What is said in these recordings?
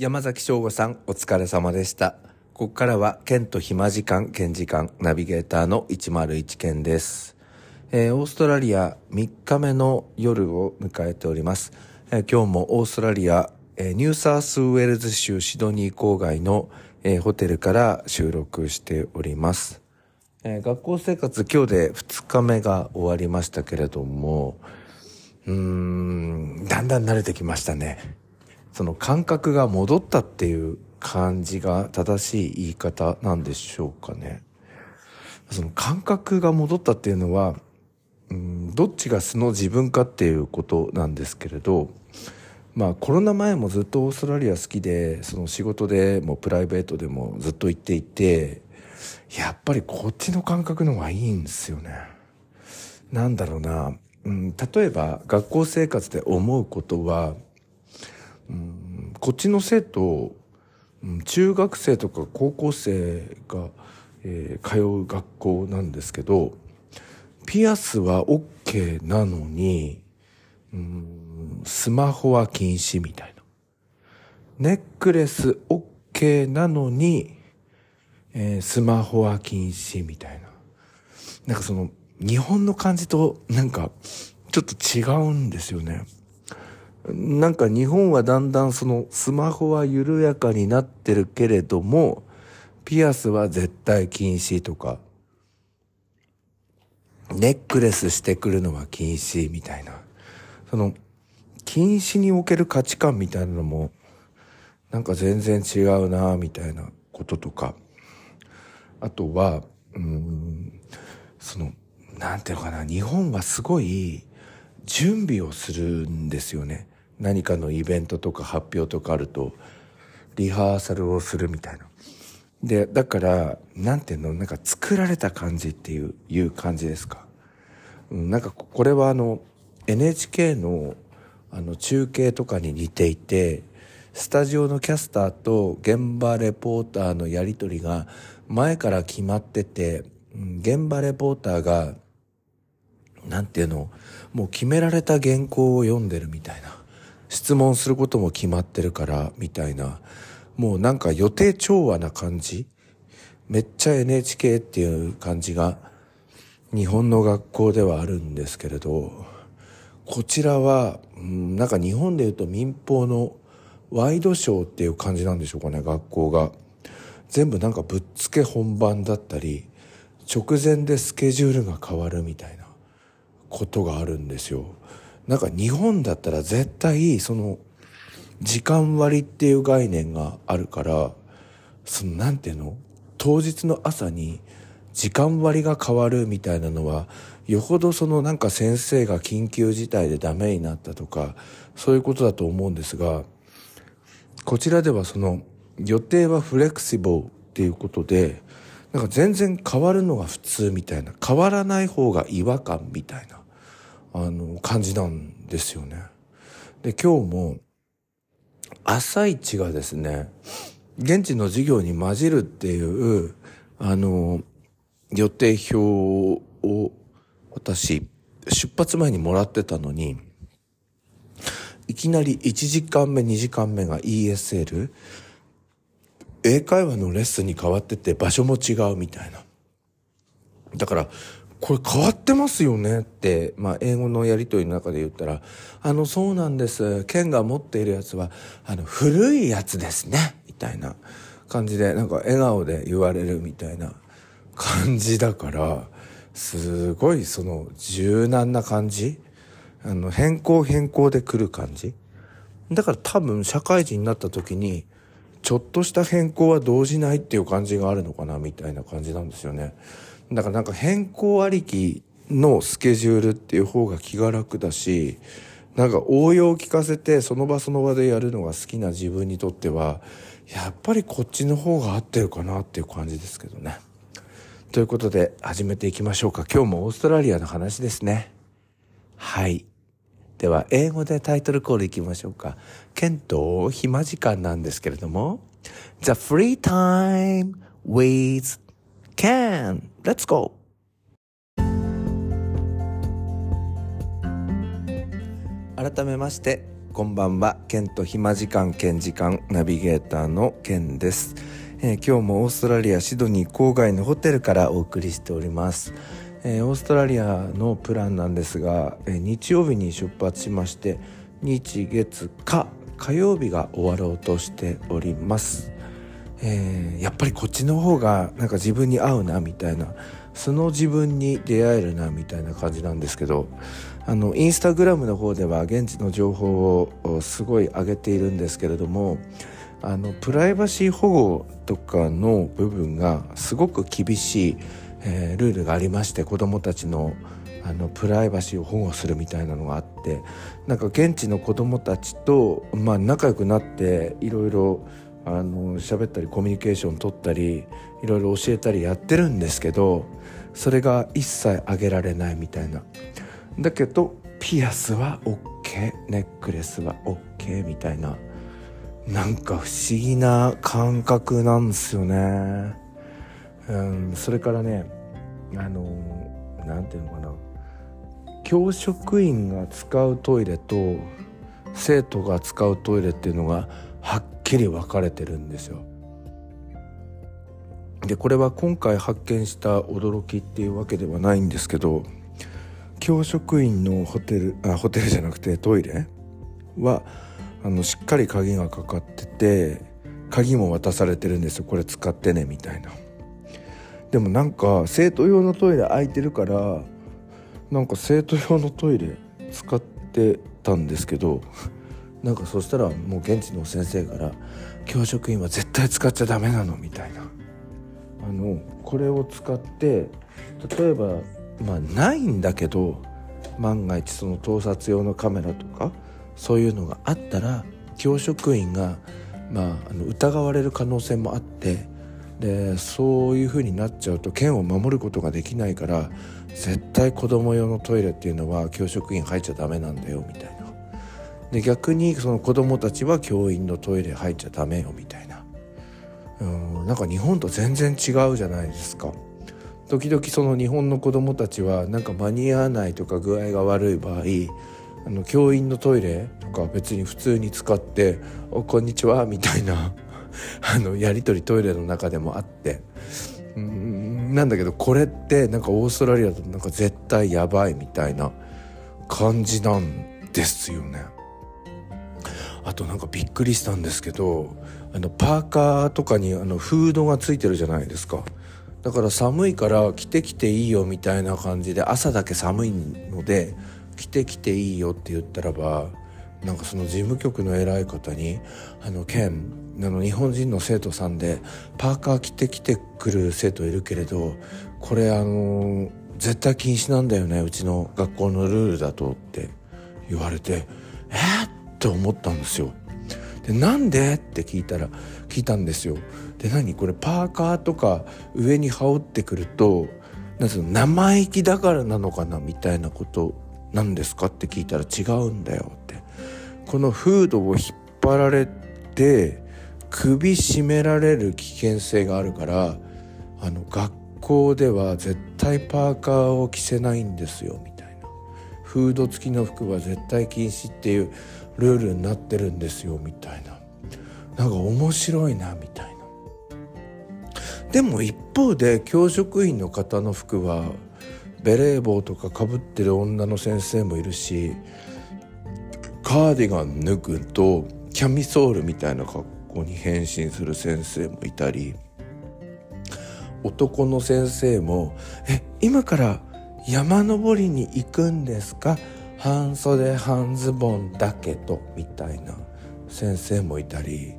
山崎翔吾さん、お疲れ様でした。ここからは、県と暇時間、県時間、ナビゲーターの101県です。えーオーストラリア3日目の夜を迎えております。えー今日もオーストラリア、えーニューサースウェルズ州シドニー郊外の、えホテルから収録しております。えー学校生活今日で2日目が終わりましたけれども、うーん、だんだん慣れてきましたね。その感覚が戻ったっていう感じが正しい言い方なんでしょうかね。その感覚が戻ったっていうのは、うん、どっちが素の自分かっていうことなんですけれど、まあコロナ前もずっとオーストラリア好きで、その仕事でもプライベートでもずっと行っていて、やっぱりこっちの感覚の方がいいんですよね。なんだろうな、うん、例えば学校生活で思うことは、こっちの生徒、中学生とか高校生が、えー通う学校なんですけど、ピアスは OK なのに、スマホは禁止みたいな。ネックレス OK なのに、えースマホは禁止みたいな。なんかその、日本の感じとなんか、ちょっと違うんですよね。なんか日本はだんだんそのスマホは緩やかになってるけれども、ピアスは絶対禁止とか、ネックレスしてくるのは禁止みたいな。その、禁止における価値観みたいなのも、なんか全然違うなみたいなこととか。あとは、うん、その、なんていうのかな、日本はすごい準備をするんですよね。何かのイベントとか発表とかあると、リハーサルをするみたいな。で、だから、なんていうの、なんか作られた感じっていう、いう感じですか？うんなんかこれはあの、NHK のあの中継とかに似ていて、スタジオのキャスターと現場レポーターのやりとりが前から決まってて、現場レポーターが、なんていうの、もう決められた原稿を読んでるみたいな。質問することも決まってるから、みたいな。もうなんか予定調和な感じ？めっちゃ NHK っていう感じが日本の学校ではあるんですけれど、こちらは、うんなんか日本で言うと民放のワイドショーっていう感じなんでしょうかね、学校が。全部なんかぶっつけ本番だったり、直前でスケジュールが変わるみたいなことがあるんですよ。なんか日本だったら絶対その時間割っていう概念があるから、そのなんていうの？当日の朝に時間割が変わるみたいなのは、よほどそのなんか先生が緊急事態でダメになったとか、そういうことだと思うんですが、こちらではその予定はフレキシブルっていうことで、なんか全然変わるのが普通みたいな、変わらない方が違和感みたいな、あの、感じなんですよね。で、今日も、朝一がですね、現地の授業に混じるっていう、あの、予定表を私、出発前にもらってたのに、いきなり1時間目、2時間目が ESL、英会話のレッスンに変わってて場所も違うみたいな。だから、これ変わってますよねって、まあ、英語のやりとりの中で言ったら、あの、そうなんです。ケンが持っているやつは、あの、古いやつですね。みたいな感じで、なんか笑顔で言われるみたいな感じだから、すごいその柔軟な感じあの、変更変更で来る感じだから多分社会人になった時に、ちょっとした変更は動じないっていう感じがあるのかなみたいな感じなんですよね。だからなんか変更ありきのスケジュールっていう方が気が楽だし、なんか応用を聞かせてその場その場でやるのが好きな自分にとっては、やっぱりこっちの方が合ってるかなっていう感じですけどね。ということで始めていきましょうか。今日もオーストラリアの話ですね。はい。では、英語でタイトルコールいきましょうか。ケント、暇時間なんですけれども、The Free Time with Ken. Let's go! 改めまして、こんばんは。ケンと暇時間、ケ時間、ナビゲーターのケンです、えー、今日もオーストラリア・シドニー郊外のホテルからお送りしております。えー、オーストラリアのプランなんですが、えー、日曜日に出発しまして、日月火、火曜日が終わろうとしております。えー、やっぱりこっちの方がなんか自分に合うなみたいなその自分に出会えるなみたいな感じなんですけどあのインスタグラムの方では現地の情報をすごい上げているんですけれどもあのプライバシー保護とかの部分がすごく厳しい、えー、ルールがありまして子どもたちのあのプライバシーを保護するみたいなのがあってなんか現地の子どもたちと、まあ、仲良くなっていろいろあの喋ったりコミュニケーション取ったりいろいろ教えたりやってるんですけどそれが一切あげられないみたいな。だけどピアスは OK ネックレスは OK みたいな。なんか不思議な感覚なんですよね。うんそれからねあの何て言うのかな。教職員が使うトイレと生徒が使うトイレっていうのがはっきり分かれてるんですよ。でこれは今回発見した驚きっていうわけではないんですけど教職員のホテルあホテルじゃなくてトイレはあのしっかり鍵がかかってて鍵も渡されてるんですよ。これ使ってねみたいな。でもなんか生徒用のトイレ空いてるからなんか生徒用のトイレ使ってたんですけどなんかそしたらもう現地の先生から「教職員は絶対使っちゃダメなの」みたいな。あのこれを使って例えばまあないんだけど万が一その盗撮用のカメラとかそういうのがあったら教職員が、まあ、あの疑われる可能性もあってでそういう風になっちゃうと県を守ることができないから絶対子供用のトイレっていうのは教職員入っちゃダメなんだよみたいな。で逆にその子供たちは教員のトイレ入っちゃダメよみたいな。うんなんか日本と全然違うじゃないですか。時々その日本の子供たちはなんか間に合わないとか具合が悪い場合あの教員のトイレとか別に普通に使って「おこんにちは」みたいな あのやり取りトイレの中でもあって。うんなんだけどこれってなんかオーストラリアだとなんか絶対やばいみたいな感じなんですよね。となんかびっくりしたんですけどあのパーカーとかにあのフードがついてるじゃないですかだから寒いから着てきていいよみたいな感じで朝だけ寒いので着てきていいよって言ったらばなんかその事務局の偉い方に「あのケンあの日本人の生徒さんでパーカー着てきてくる生徒いるけれどこれあの絶対禁止なんだよねうちの学校のルールだと」って言われて「えっ?」って思ったんですよ。でなんで？って聞いたら聞いたんですよ。で何？これパーカーとか上に羽織ってくるとなんうの生意気だからなのかなみたいなことなんですか？って聞いたら違うんだよ。って。このフードを引っ張られて首絞められる危険性があるからあの学校では絶対パーカーを着せないんですよみたいな。フード付きの服は絶対禁止っていうルールになってるんですよみたいな。なんか面白いなみたいな。でも一方で教職員の方の服はベレー帽とかかぶってる女の先生もいるしカーディガン脱ぐとキャミソールみたいな格好に変身する先生もいたり男の先生も「え今から山登りに行くんですか？半袖半ズボンだけど」みたいな。先生もいたり。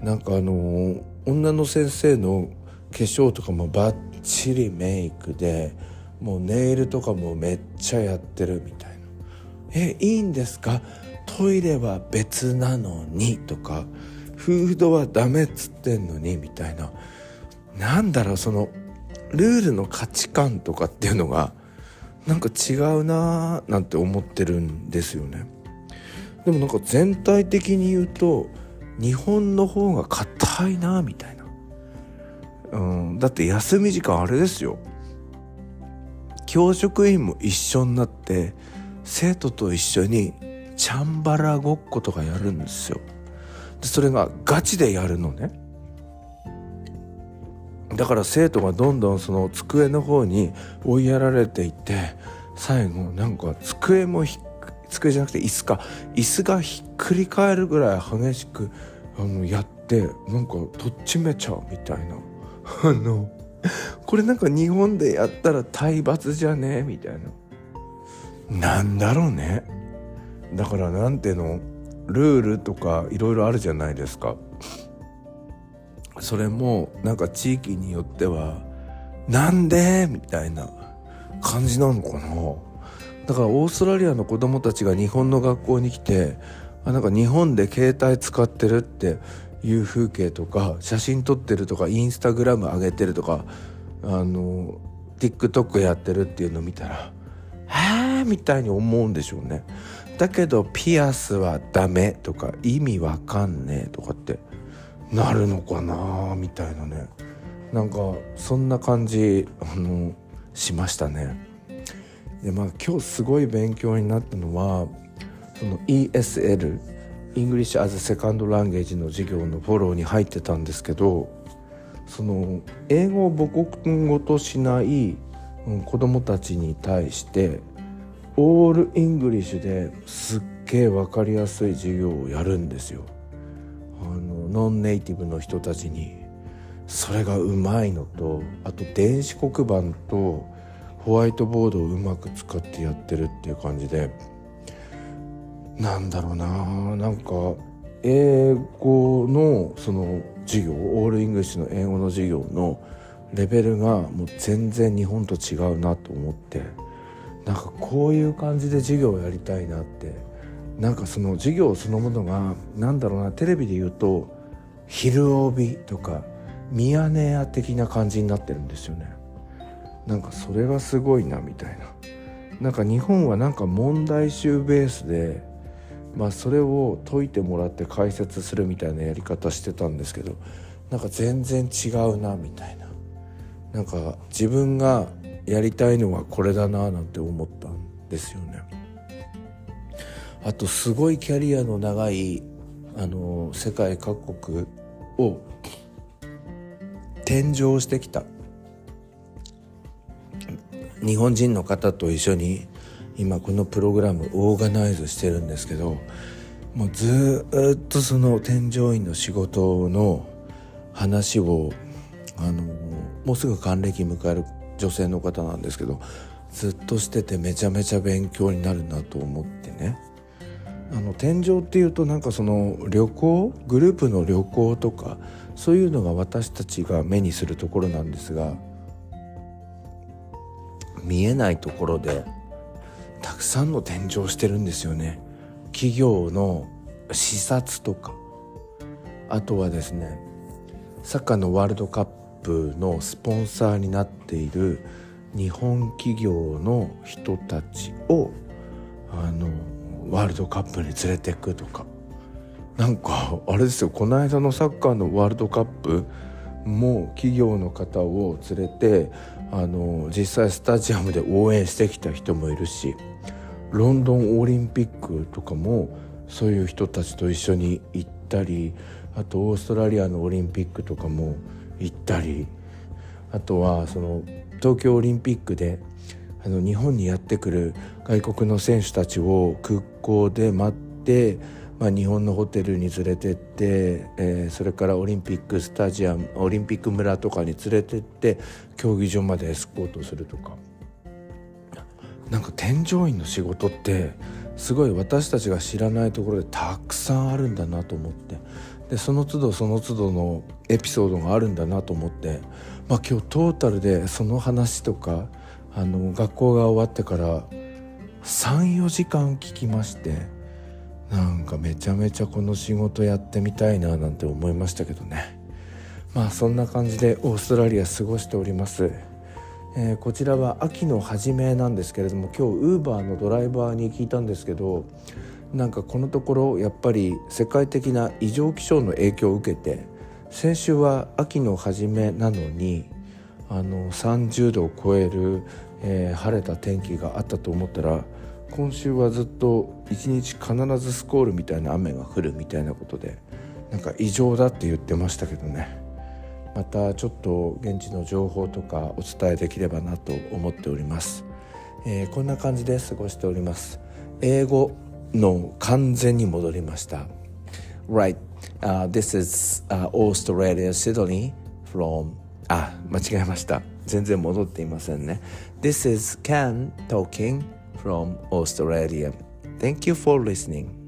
なんかあの女の先生の化粧とかもバッチリメイクでもうネイルとかもめっちゃやってるみたいな「えいいんですか？トイレは別なのに」とか「フードはダメっつってんのに」みたいな。なんだろうそのルールの価値観とかっていうのがなんか違うなーなんて思ってるんですよね。でもなんか全体的に言うと日本の方が硬いなみたいな。うん、だって休み時間あれですよ教職員も一緒になって生徒と一緒にチャンバラごっことかやるんですよでそれがガチでやるのねだから生徒がどんどんその机の方に追いやられていって最後なんか机も机じゃなくて椅子か。椅子がひっくり返るぐらい激しくあのやってなんかとっちめちゃうみたいな。あのこれなんか日本でやったら体罰じゃね？えみたいな。なんだろうね。だからなんていうの？ルールとかいろいろあるじゃないですか。それもなんか地域によってはなんでみたいな感じなのかなだからオーストラリアの子供たちが日本の学校に来てあなんか日本で携帯使ってるっていう風景とか写真撮ってるとかインスタグラム上げてるとかあの TikTok やってるっていうの見たら「はあ」みたいに思うんでしょうね。だけどピアスはダメとか意味わかんねえとかってなるのかなみたいなねなんかそんな感じあのしましたね。でまあ今日すごい勉強になったのはその ESL English as Second Language の授業のフォローに入ってたんですけどその英語を母国語としない、うん、子どもたちに対して all English ですっげえ分かりやすい授業をやるんですよ。あのノンネイティブの人たちにそれがうまいのとあと電子黒板とホワイトボードをうまく使ってやってるっていう感じでなんだろうななんか英語のその授業 all English の英語の授業のレベルがもう全然日本と違うなと思ってなんかこういう感じで授業をやりたいなってなんかその授業そのものがなんだろうなテレビで言うと「昼帯」とか「ミヤネ屋」的な感じになってるんですよね。なんかそれがすごいなみたいな。なんか日本はなんか問題集ベースでまあ、それを解いてもらって解説するみたいなやり方してたんですけどなんか全然違うなみたいななんか自分がやりたいのはこれだななんて思ったんですよね。あとすごいキャリアの長いあの世界各国を転乗してきた。日本人の方と一緒に今このプログラムオーガナイズしてるんですけどもうずっとその添乗員の仕事の話をあのもうすぐ還暦迎える女性の方なんですけどずっとしててめちゃめちゃ勉強になるなと思ってね。あの天井っていうとなんかその旅行グループの旅行とかそういうのが私たちが目にするところなんですが見えないところでたくさんの展示をしてるんですよね。企業の視察とか。あとはですねサッカーのワールドカップのスポンサーになっている日本企業の人たちをあのワールドカップに連れてくとか。なんかあれですよ。この間のサッカーのワールドカップも企業の方を連れてあの実際スタジアムで応援してきた人もいるしロンドンオリンピックとかもそういう人たちと一緒に行ったりあとオーストラリアのオリンピックとかも行ったりあとはその東京オリンピックであの日本にやってくる外国の選手たちを空港で待ってまあ、日本のホテルに連れてって、えー、それからオリンピックスタジアムオリンピック村とかに連れてって競技場までエスコートするとか。なんか添乗員の仕事ってすごい私たちが知らないところでたくさんあるんだなと思って。でその都度その都度のエピソードがあるんだなと思って、まあ、今日トータルでその話とかあの学校が終わってから34時間聞きまして。なんかめちゃめちゃこの仕事やってみたいななんて思いましたけどねまあそんな感じでオーストラリア過ごしております、えー、こちらは秋の初めなんですけれども今日ウーバーのドライバーに聞いたんですけどなんかこのところやっぱり世界的な異常気象の影響を受けて先週は秋の初めなのにあの30度を超える、えー、晴れた天気があったと思ったら今週はずっと一日必ずスコールみたいな雨が降るみたいなことでなんか異常だって言ってましたけどね。またちょっと現地の情報とかお伝えできればなと思っております、えー、こんな感じで過ごしております。英語の完全に戻りました。Right、uh, this is、uh, Australia Sydney from あ間違えました全然戻っていませんね This is Ken talking from Australia Thank you for listening